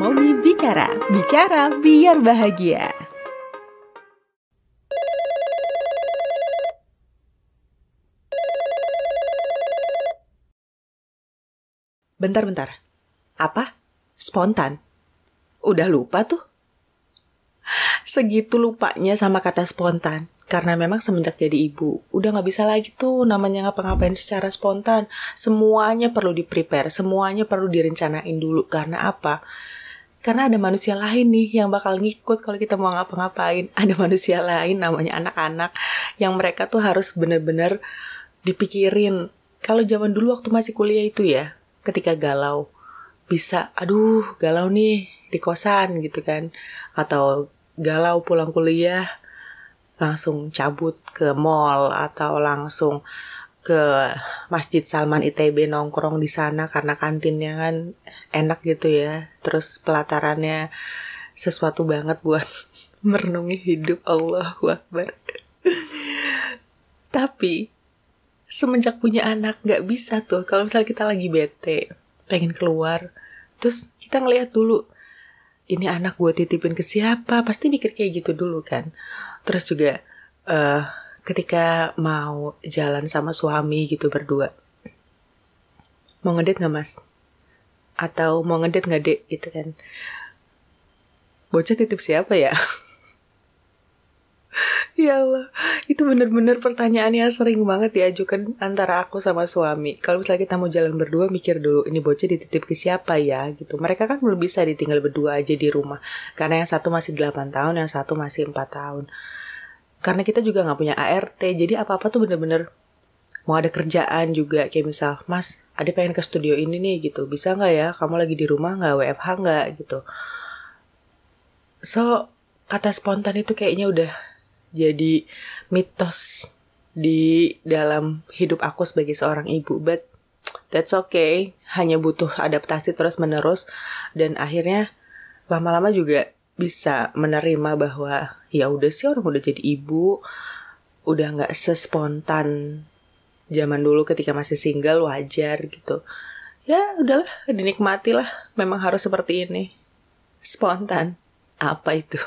Momi Bicara, bicara biar bahagia. Bentar-bentar. Apa? Spontan? Udah lupa tuh? Segitu lupanya sama kata spontan. Karena memang semenjak jadi ibu, udah gak bisa lagi tuh namanya ngapa-ngapain secara spontan. Semuanya perlu di-prepare, semuanya perlu direncanain dulu. Karena apa? Karena ada manusia lain nih yang bakal ngikut kalau kita mau ngapa-ngapain. Ada manusia lain namanya anak-anak yang mereka tuh harus bener-bener dipikirin. Kalau zaman dulu waktu masih kuliah itu ya, ketika galau, bisa, aduh galau nih di kosan gitu kan. Atau galau pulang kuliah, langsung cabut ke mall atau langsung ke Masjid Salman ITB nongkrong di sana karena kantinnya kan enak gitu ya. Terus pelatarannya sesuatu banget buat merenungi hidup Allah Akbar. Tapi semenjak punya anak nggak bisa tuh kalau misalnya kita lagi bete pengen keluar terus kita ngeliat dulu ini anak gue titipin ke siapa pasti mikir kayak gitu dulu kan terus juga uh, ketika mau jalan sama suami gitu berdua mau ngedit nggak mas atau mau ngedit nggak dek gitu kan bocah titip siapa ya Ya Allah, itu bener-bener pertanyaan yang sering banget diajukan antara aku sama suami. Kalau misalnya kita mau jalan berdua, mikir dulu, ini bocah dititip ke siapa ya gitu. Mereka kan belum bisa ditinggal berdua aja di rumah. Karena yang satu masih 8 tahun, yang satu masih 4 tahun. Karena kita juga nggak punya ART, jadi apa-apa tuh bener-bener mau ada kerjaan juga. Kayak misal, mas, ada pengen ke studio ini nih gitu. Bisa nggak ya, kamu lagi di rumah nggak, WFH nggak gitu. So, kata spontan itu kayaknya udah jadi mitos di dalam hidup aku sebagai seorang ibu but that's okay hanya butuh adaptasi terus menerus dan akhirnya lama-lama juga bisa menerima bahwa ya udah sih orang udah jadi ibu udah nggak sespontan zaman dulu ketika masih single wajar gitu. Ya udahlah dinikmati lah memang harus seperti ini. Spontan. Apa itu